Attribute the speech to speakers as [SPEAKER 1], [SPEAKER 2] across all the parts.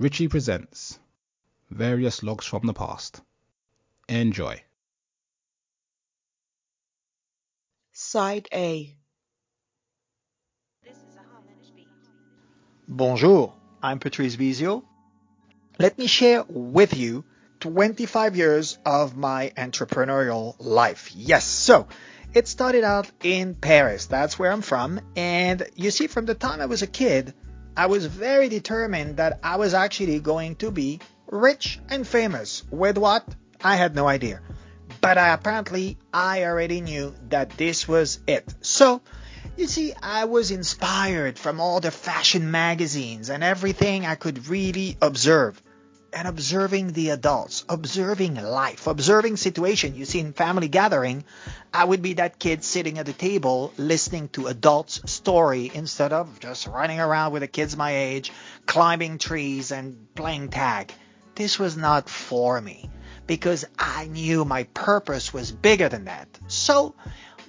[SPEAKER 1] Richie presents various logs from the past. Enjoy.
[SPEAKER 2] Side A.
[SPEAKER 3] Bonjour, I'm Patrice Bizio. Let me share with you 25 years of my entrepreneurial life. Yes, so it started out in Paris. That's where I'm from. And you see, from the time I was a kid, I was very determined that I was actually going to be rich and famous. With what? I had no idea. But I, apparently, I already knew that this was it. So, you see, I was inspired from all the fashion magazines and everything I could really observe and observing the adults, observing life, observing situation. You see, in family gathering, I would be that kid sitting at the table listening to adults' story instead of just running around with the kids my age, climbing trees and playing tag. This was not for me because I knew my purpose was bigger than that. So,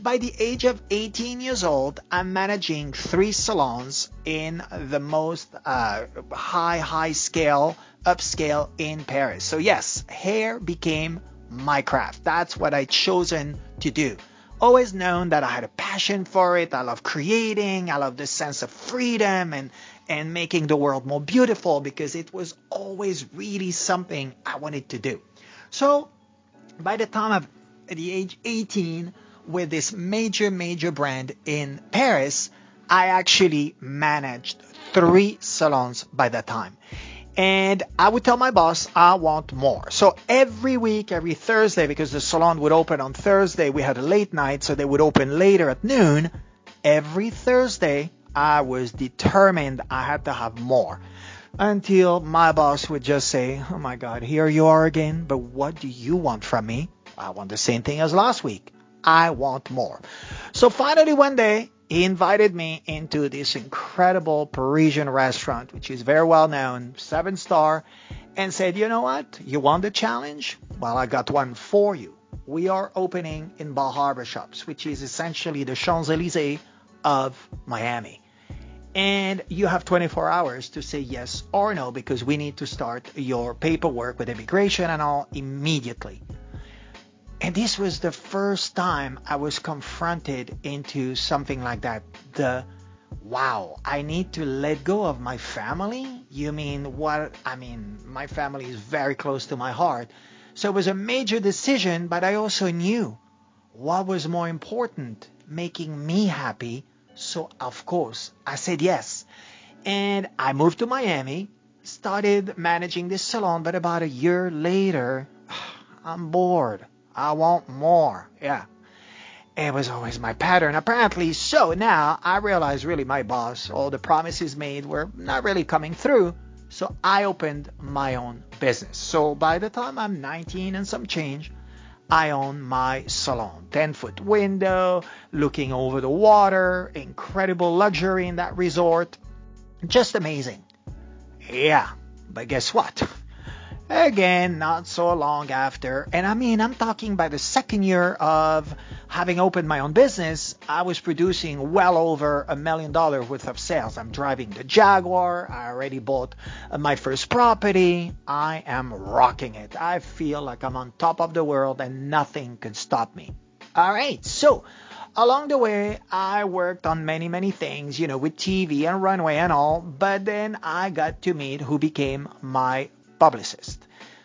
[SPEAKER 3] by the age of 18 years old, I'm managing three salons in the most uh, high, high scale, upscale in Paris. So, yes, hair became my craft. That's what I chosen to do. Always known that I had a passion for it. I love creating. I love the sense of freedom and, and making the world more beautiful because it was always really something I wanted to do. So, by the time of the age 18, with this major, major brand in Paris, I actually managed three salons by that time. And I would tell my boss, I want more. So every week, every Thursday, because the salon would open on Thursday, we had a late night, so they would open later at noon. Every Thursday, I was determined I had to have more. Until my boss would just say, Oh my God, here you are again, but what do you want from me? I want the same thing as last week. I want more. So finally, one day, he invited me into this incredible Parisian restaurant, which is very well known, seven star, and said, You know what? You want the challenge? Well, I got one for you. We are opening in Bal Harbour Shops, which is essentially the Champs Elysees of Miami. And you have 24 hours to say yes or no because we need to start your paperwork with immigration and all immediately. And this was the first time I was confronted into something like that. The wow, I need to let go of my family? You mean what? I mean, my family is very close to my heart. So it was a major decision, but I also knew what was more important, making me happy. So of course, I said yes. And I moved to Miami, started managing this salon, but about a year later, I'm bored. I want more. Yeah. It was always my pattern, apparently. So now I realize really my boss, all the promises made were not really coming through. So I opened my own business. So by the time I'm 19 and some change, I own my salon. 10 foot window, looking over the water, incredible luxury in that resort. Just amazing. Yeah, but guess what? Again, not so long after, and I mean, I'm talking by the second year of having opened my own business, I was producing well over a million dollars worth of sales. I'm driving the Jaguar. I already bought uh, my first property. I am rocking it. I feel like I'm on top of the world and nothing can stop me. All right, so along the way, I worked on many, many things, you know, with TV and runway and all, but then I got to meet who became my publicist.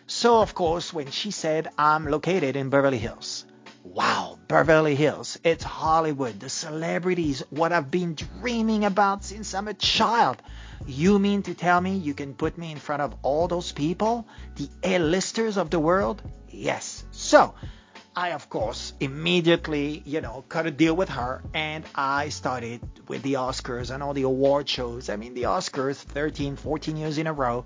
[SPEAKER 3] So, of course, when she said, I'm located in Beverly Hills. Wow, Beverly Hills. It's Hollywood, the celebrities, what I've been dreaming about since I'm a child. You mean to tell me you can put me in front of all those people? The A-listers of the world? Yes. So, I, of course, immediately, you know, cut a deal with her and I started with the Oscars and all the award shows. I mean, the Oscars 13, 14 years in a row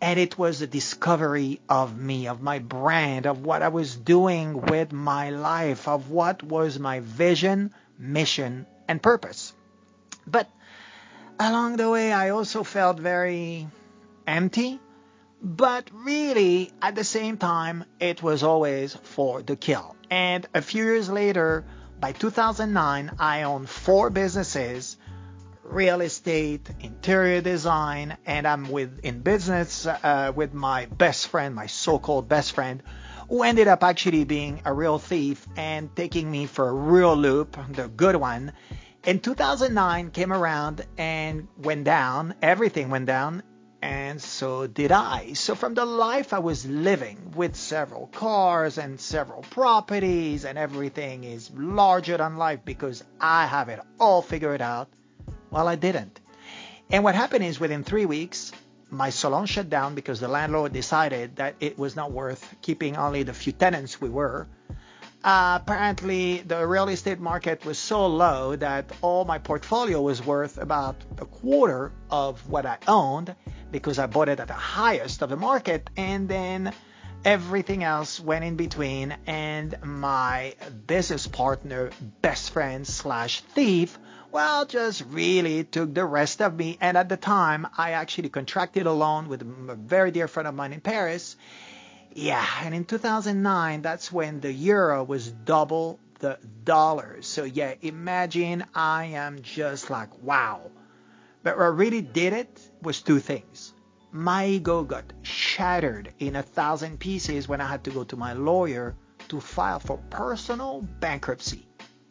[SPEAKER 3] and it was a discovery of me, of my brand, of what I was doing with my life, of what was my vision, mission, and purpose. But along the way, I also felt very empty. But really, at the same time, it was always for the kill. And a few years later, by 2009, I owned four businesses real estate, interior design, and I'm with in business uh, with my best friend, my so-called best friend, who ended up actually being a real thief and taking me for a real loop, the good one. In 2009 came around and went down, everything went down, and so did I. So from the life I was living with several cars and several properties and everything is larger than life because I have it all figured out, well, I didn't. And what happened is within three weeks, my salon shut down because the landlord decided that it was not worth keeping only the few tenants we were. Uh, apparently, the real estate market was so low that all my portfolio was worth about a quarter of what I owned because I bought it at the highest of the market, and then everything else went in between. And my business partner, best friend slash thief, well, just really took the rest of me. And at the time, I actually contracted a loan with a very dear friend of mine in Paris. Yeah, and in 2009, that's when the euro was double the dollar. So yeah, imagine I am just like, wow. But what really did it was two things. My ego got shattered in a thousand pieces when I had to go to my lawyer to file for personal bankruptcy.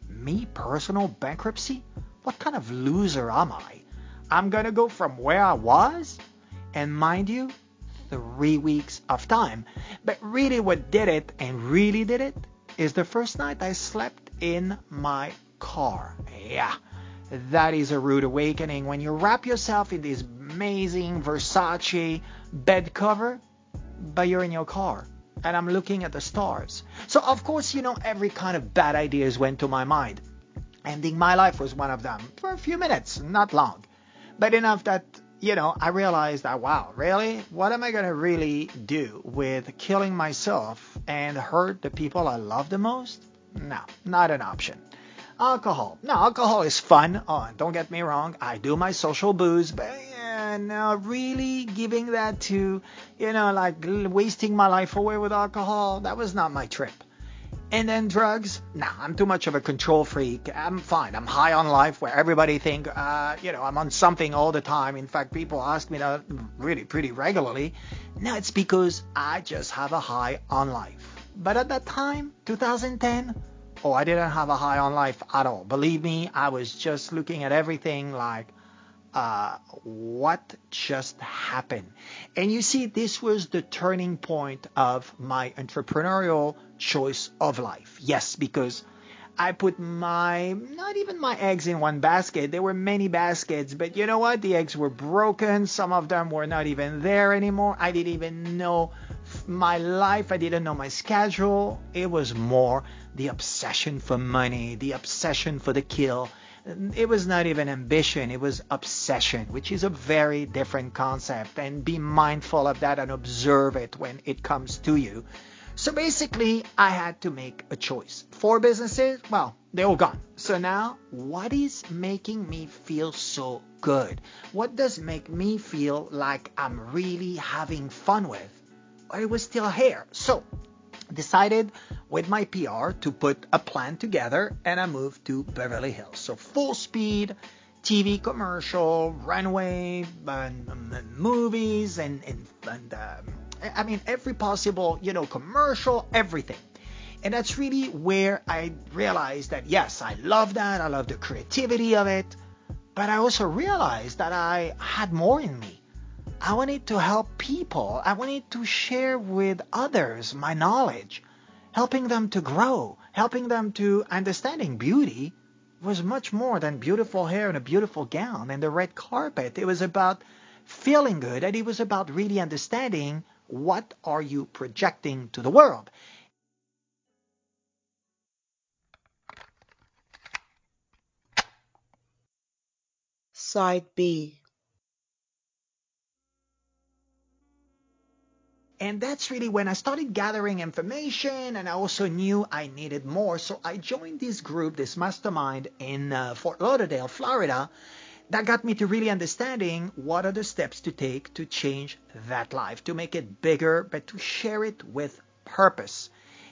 [SPEAKER 3] Me, personal bankruptcy? What kind of loser am I? I'm gonna go from where I was? And mind you, three weeks of time. But really, what did it and really did it is the first night I slept in my car. Yeah, that is a rude awakening when you wrap yourself in this amazing Versace bed cover, but you're in your car and I'm looking at the stars. So, of course, you know, every kind of bad ideas went to my mind. Ending my life was one of them for a few minutes, not long, but enough that you know, I realized that, wow, really? What am I going to really do with killing myself and hurt the people I love the most? No, not an option. Alcohol. No, alcohol is fun. Oh, don't get me wrong. I do my social booze, but yeah, no, really giving that to, you know, like wasting my life away with alcohol, that was not my trip. And then drugs? Nah, I'm too much of a control freak. I'm fine. I'm high on life where everybody think, uh, you know, I'm on something all the time. In fact, people ask me that really pretty regularly. No, it's because I just have a high on life. But at that time, 2010, oh, I didn't have a high on life at all. Believe me, I was just looking at everything like, uh, what just happened? And you see, this was the turning point of my entrepreneurial choice of life. Yes, because I put my, not even my eggs in one basket. There were many baskets, but you know what? The eggs were broken. Some of them were not even there anymore. I didn't even know my life. I didn't know my schedule. It was more the obsession for money, the obsession for the kill, it was not even ambition, it was obsession, which is a very different concept. And be mindful of that and observe it when it comes to you. So basically, I had to make a choice. Four businesses, well, they're all gone. So now, what is making me feel so good? What does make me feel like I'm really having fun with? Well, it was still here. So decided with my PR to put a plan together and I moved to Beverly Hills. So full speed TV commercial, runway, and, and movies, and, and, and um, I mean every possible you know commercial, everything. And that's really where I realized that yes, I love that. I love the creativity of it, but I also realized that I had more in me. I wanted to help people. I wanted to share with others my knowledge, helping them to grow, helping them to understanding beauty was much more than beautiful hair and a beautiful gown and the red carpet. It was about feeling good and it was about really understanding what are you projecting to the world.
[SPEAKER 2] Side B
[SPEAKER 3] And that's really when I started gathering information and I also knew I needed more. So I joined this group, this mastermind in uh, Fort Lauderdale, Florida. That got me to really understanding what are the steps to take to change that life, to make it bigger, but to share it with purpose.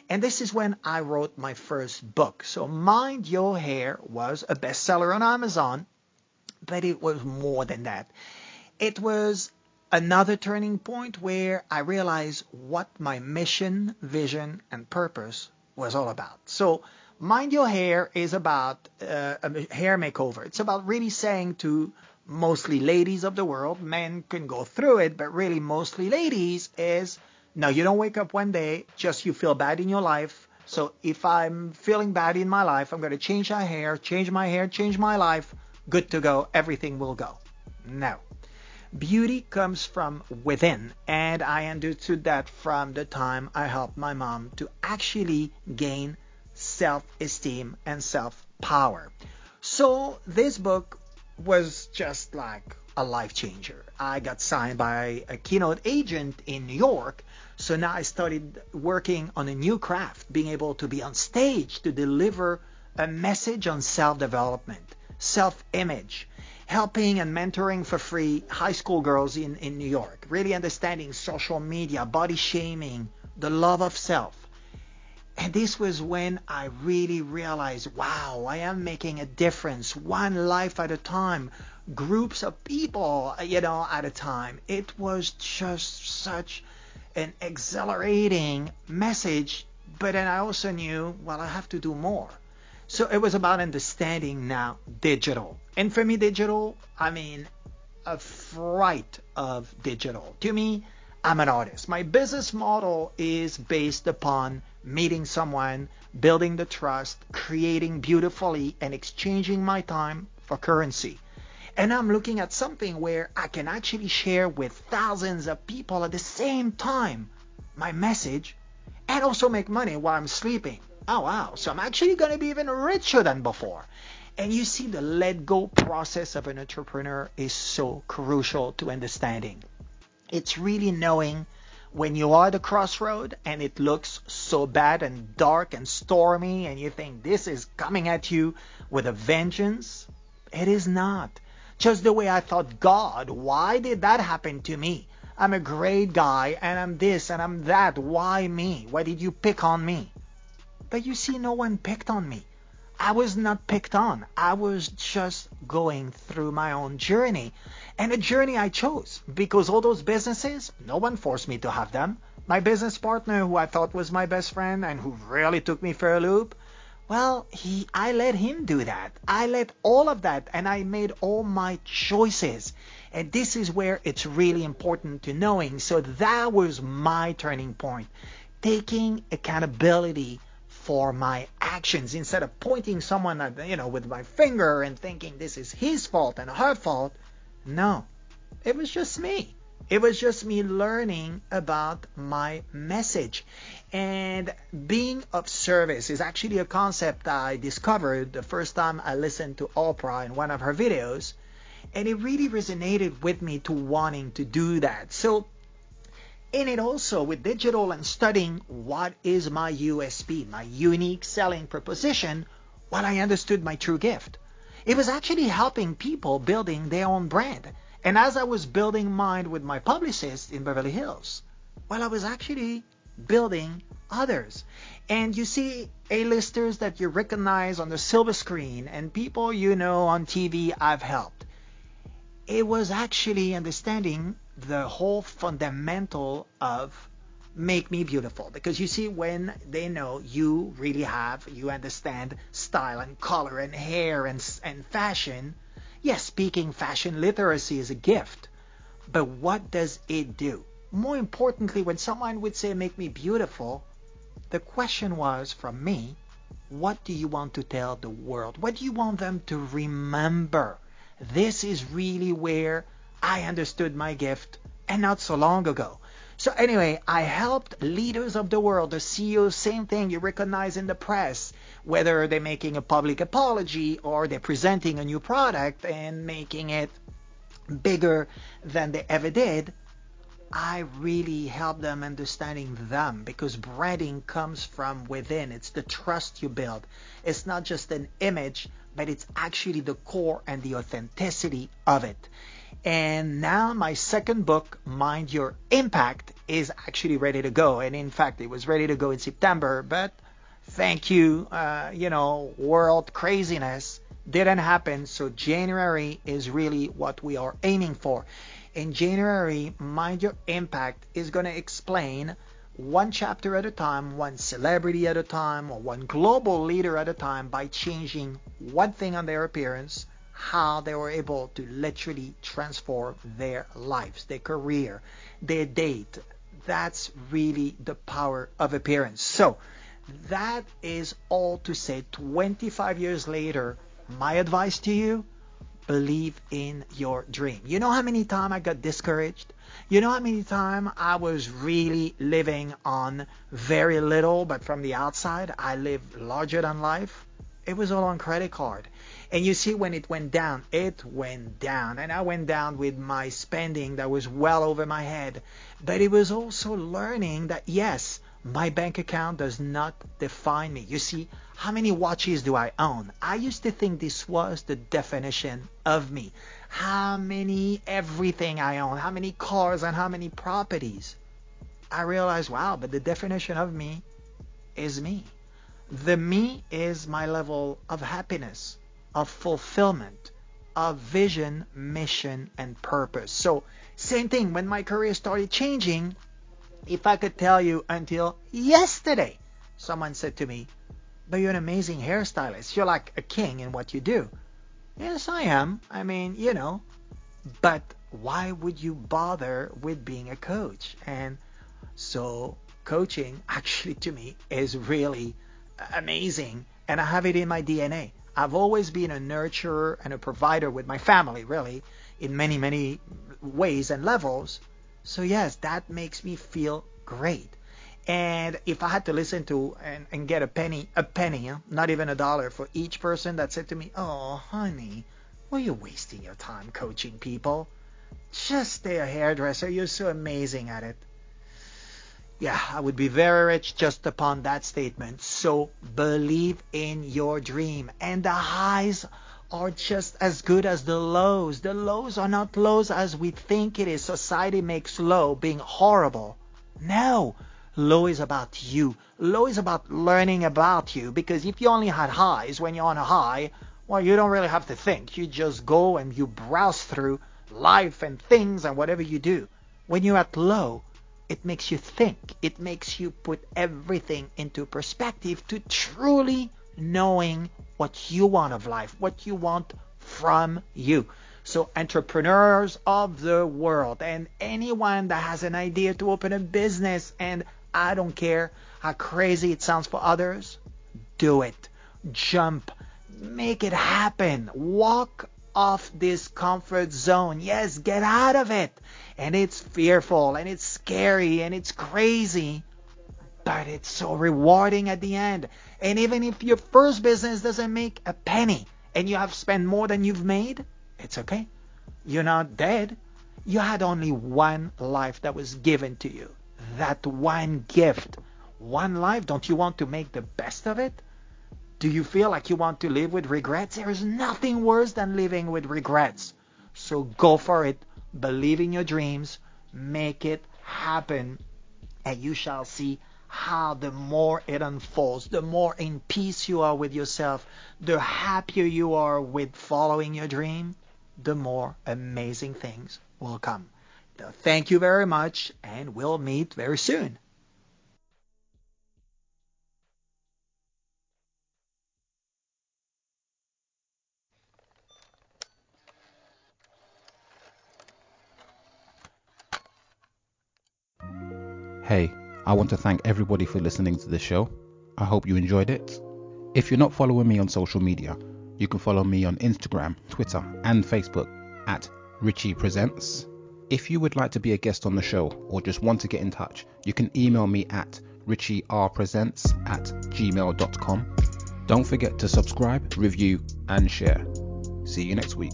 [SPEAKER 3] And this is when I wrote my first book. So Mind Your Hair was a bestseller on Amazon but it was more than that. It was another turning point where I realized what my mission, vision, and purpose was all about. So, Mind Your Hair is about uh, a hair makeover. It's about really saying to mostly ladies of the world, men can go through it, but really mostly ladies is no, you don't wake up one day, just you feel bad in your life. So if I'm feeling bad in my life, I'm going to change my hair, change my hair, change my life. Good to go. Everything will go. No. Beauty comes from within, and I understood that from the time I helped my mom to actually gain self esteem and self power. So, this book was just like a life changer. I got signed by a keynote agent in New York. So now I started working on a new craft, being able to be on stage to deliver a message on self development, self image, helping and mentoring for free high school girls in, in New York, really understanding social media, body shaming, the love of self. And this was when I really realized, wow, I am making a difference, one life at a time, groups of people, you know, at a time. It was just such an exhilarating message, but then I also knew, well, I have to do more. So it was about understanding now digital. And for me, digital, I mean, a fright of digital. To me, I'm an artist. My business model is based upon meeting someone, building the trust, creating beautifully, and exchanging my time for currency. And I'm looking at something where I can actually share with thousands of people at the same time my message and also make money while I'm sleeping. Oh wow, so I'm actually going to be even richer than before. And you see, the let go process of an entrepreneur is so crucial to understanding. It's really knowing when you are at the crossroad and it looks so bad and dark and stormy and you think this is coming at you with a vengeance. It is not. Just the way I thought, God, why did that happen to me? I'm a great guy and I'm this and I'm that. Why me? Why did you pick on me? But you see, no one picked on me. I was not picked on. I was just going through my own journey. And a journey I chose because all those businesses, no one forced me to have them. My business partner, who I thought was my best friend and who really took me for a loop, well, he, I let him do that. I let all of that and I made all my choices. And this is where it's really important to knowing. So that was my turning point. Taking accountability for my actions. Instead of pointing someone at, you know with my finger and thinking this is his fault and her fault no. It was just me. It was just me learning about my message. And being of service is actually a concept I discovered the first time I listened to Oprah in one of her videos. And it really resonated with me to wanting to do that. So in it also with digital and studying what is my USP, my unique selling proposition, what I understood my true gift. It was actually helping people building their own brand. And as I was building mine with my publicist in Beverly Hills, well, I was actually building others. And you see A-listers that you recognize on the silver screen and people you know on TV I've helped. It was actually understanding the whole fundamental of make me beautiful. Because you see when they know you really have you understand style and color and hair and and fashion yes speaking fashion literacy is a gift but what does it do? More importantly when someone would say make me beautiful the question was from me what do you want to tell the world? What do you want them to remember? This is really where I understood my gift and not so long ago. So anyway, I helped leaders of the world, the CEOs, same thing you recognize in the press, whether they're making a public apology or they're presenting a new product and making it bigger than they ever did. I really help them understanding them because branding comes from within. It's the trust you build. It's not just an image, but it's actually the core and the authenticity of it. And now my second book, Mind Your Impact, is actually ready to go. And in fact, it was ready to go in September, but thank you, uh, you know, world craziness, Didn't happen, so January is really what we are aiming for. In January, Mind Your Impact is going to explain one chapter at a time, one celebrity at a time, or one global leader at a time by changing one thing on their appearance, how they were able to literally transform their lives, their career, their date. That's really the power of appearance. So, that is all to say 25 years later, my advice to you, believe in your dream. You know how many times I got discouraged? You know how many times I was really living on very little, but from the outside I lived larger than life? It was all on credit card. And you see when it went down, it went down. And I went down with my spending that was well over my head. But it was also learning that yes, my bank account does not define me. You see, how many watches do I own? I used to think this was the definition of me. How many everything I own, how many cars and how many properties. I realized, wow, but the definition of me is me. The me is my level of happiness, of fulfillment, of vision, mission, and purpose. So, same thing when my career started changing, if I could tell you until yesterday, someone said to me, but you're an amazing hairstylist. You're like a king in what you do. Yes, I am. I mean, you know, but why would you bother with being a coach? And so coaching actually to me is really amazing and I have it in my DNA. I've always been a nurturer and a provider with my family, really, in many, many ways and levels. So yes, that makes me feel great. And if I had to listen to and, and get a penny, a penny, not even a dollar for each person that said to me, "Oh, honey, why are you wasting your time coaching people? Just stay a hairdresser. You're so amazing at it." Yeah, I would be very rich just upon that statement. So believe in your dream, and the highs are just as good as the lows. The lows are not lows as we think it is. Society makes low being horrible. No. Low is about you. Low is about learning about you because if you only had highs when you're on a high, well, you don't really have to think. You just go and you browse through life and things and whatever you do. When you're at low, it makes you think. It makes you put everything into perspective to truly knowing what you want of life, what you want from you. So entrepreneurs of the world and anyone that has an idea to open a business and I don't care how crazy it sounds for others, do it. Jump. Make it happen. Walk off this comfort zone. Yes, get out of it. And it's fearful and it's scary and it's crazy but it's so rewarding at the end. And even if your first business doesn't make a penny and you have spent more than you've made, it's okay. You're not dead. You had only one life that was given to you. That one gift. One life. Don't you want to make the best of it? Do you feel like you want to live with regrets? There is nothing worse than living with regrets. So go for it. Believe in your dreams. Make it happen. And you shall see how the more it unfolds, the more in peace you are with yourself, the happier you are with following your dream, the more amazing things will come. thank you very much, and we'll meet very soon.
[SPEAKER 1] Hey. I want to thank everybody for listening to the show. I hope you enjoyed it. If you're not following me on social media, you can follow me on Instagram, Twitter, and Facebook at Richie Presents. If you would like to be a guest on the show or just want to get in touch, you can email me at richierpresents at gmail.com. Don't forget to subscribe, review, and share. See you next week.